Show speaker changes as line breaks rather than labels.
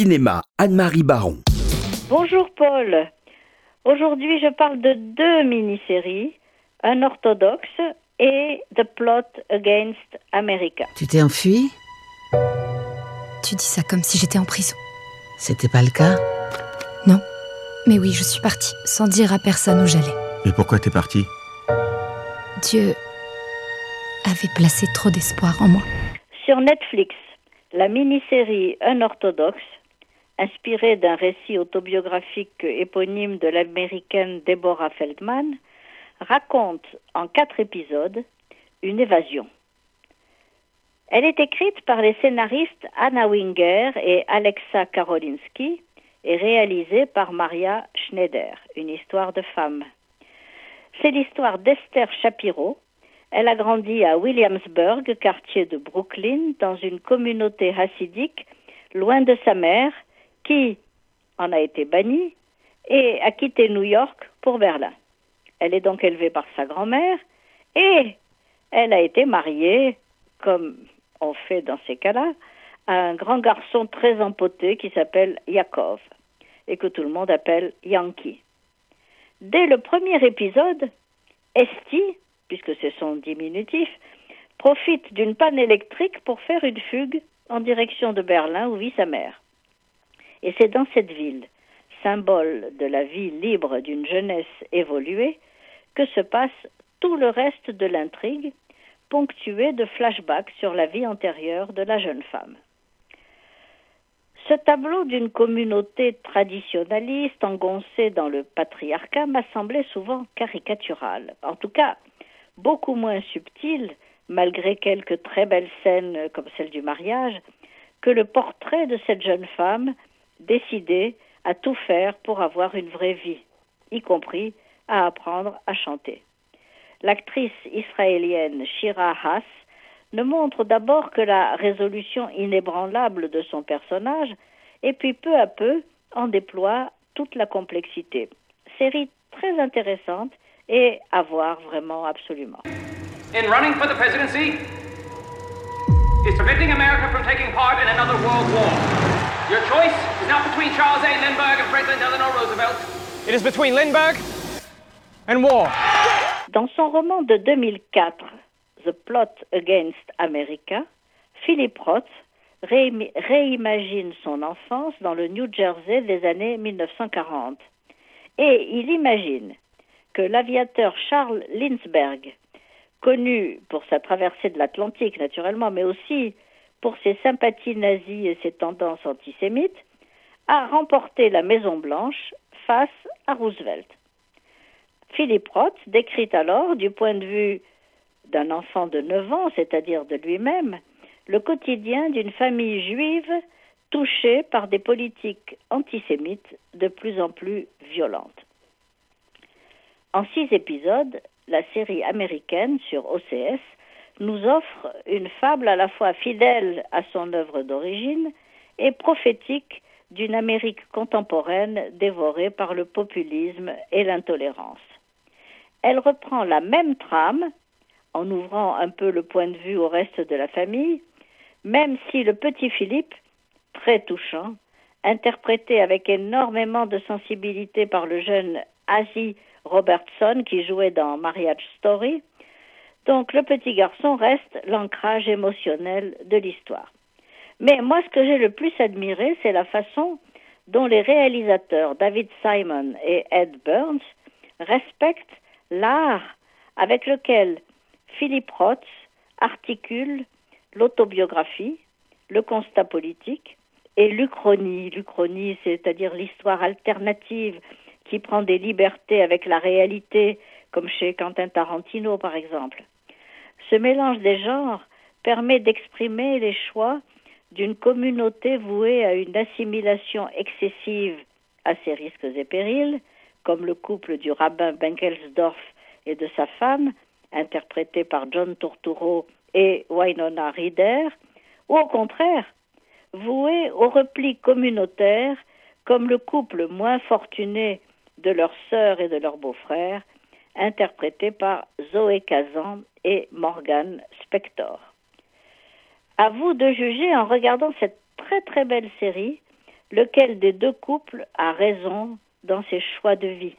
Cinéma, Anne-Marie Baron.
Bonjour Paul. Aujourd'hui, je parle de deux mini-séries, Un orthodoxe et The Plot Against America.
Tu t'es enfui?
Tu dis ça comme si j'étais en prison.
C'était pas le cas?
Non. Mais oui, je suis partie, sans dire à personne où j'allais.
Et pourquoi t'es parti
Dieu avait placé trop d'espoir en moi.
Sur Netflix, la mini-série Un orthodoxe, inspirée d'un récit autobiographique éponyme de l'américaine Deborah Feldman, raconte en quatre épisodes une évasion. Elle est écrite par les scénaristes Anna Winger et Alexa Karolinsky et réalisée par Maria Schneider, une histoire de femme. C'est l'histoire d'Esther Shapiro, elle a grandi à Williamsburg, quartier de Brooklyn, dans une communauté hassidique, loin de sa mère, qui en a été bannie et a quitté New York pour Berlin. Elle est donc élevée par sa grand-mère et elle a été mariée, comme on fait dans ces cas-là, à un grand garçon très empoté qui s'appelle Yakov et que tout le monde appelle Yankee. Dès le premier épisode, Esti, puisque c'est son diminutif, profite d'une panne électrique pour faire une fugue en direction de Berlin où vit sa mère. Et c'est dans cette ville, symbole de la vie libre d'une jeunesse évoluée, que se passe tout le reste de l'intrigue, ponctué de flashbacks sur la vie antérieure de la jeune femme. Ce tableau d'une communauté traditionnaliste engoncée dans le patriarcat m'a semblé souvent caricatural. En tout cas, beaucoup moins subtil, malgré quelques très belles scènes comme celle du mariage, que le portrait de cette jeune femme décidée à tout faire pour avoir une vraie vie, y compris à apprendre à chanter. L'actrice israélienne Shira Haas ne montre d'abord que la résolution inébranlable de son personnage, et puis peu à peu en déploie toute la complexité. Série très intéressante et à voir vraiment absolument.
In running for the presidency preventing America from taking part in another world war. Your choice is not between Charles A. Lindbergh and Franklin Delano Roosevelt. It is between Lindbergh and war.
Dans son roman de 2004, The Plot Against America, Philip Roth réimagine son enfance dans le New Jersey des années 1940. Et il imagine que l'aviateur Charles Lindbergh, connu pour sa traversée de l'Atlantique naturellement, mais aussi pour ses sympathies nazies et ses tendances antisémites, a remporté la Maison Blanche face à Roosevelt. Philip Roth décrit alors, du point de vue d'un enfant de 9 ans, c'est-à-dire de lui-même, le quotidien d'une famille juive touchée par des politiques antisémites de plus en plus violentes. En six épisodes, la série américaine sur OCS nous offre une fable à la fois fidèle à son œuvre d'origine et prophétique d'une Amérique contemporaine dévorée par le populisme et l'intolérance. Elle reprend la même trame, en ouvrant un peu le point de vue au reste de la famille, même si le petit Philippe, très touchant, interprété avec énormément de sensibilité par le jeune Asi Robertson qui jouait dans Marriage Story. Donc le petit garçon reste l'ancrage émotionnel de l'histoire. Mais moi, ce que j'ai le plus admiré, c'est la façon dont les réalisateurs David Simon et Ed Burns respectent l'art avec lequel Philip Roth articule l'autobiographie, le constat politique et l'uchronie. L'uchronie, c'est-à-dire l'histoire alternative qui prend des libertés avec la réalité, comme chez Quentin Tarantino par exemple. Ce mélange des genres permet d'exprimer les choix d'une communauté vouée à une assimilation excessive à ses risques et périls, comme le couple du rabbin Benkelsdorf et de sa femme, interprété par John Torturo et Wynonna Rider, ou au contraire, vouée au repli communautaire, comme le couple moins fortuné de leur sœur et de leur beau-frère, interprétés par Zoé Kazan et Morgan Spector. À vous de juger en regardant cette très très belle série Lequel des deux couples a raison dans ses choix de vie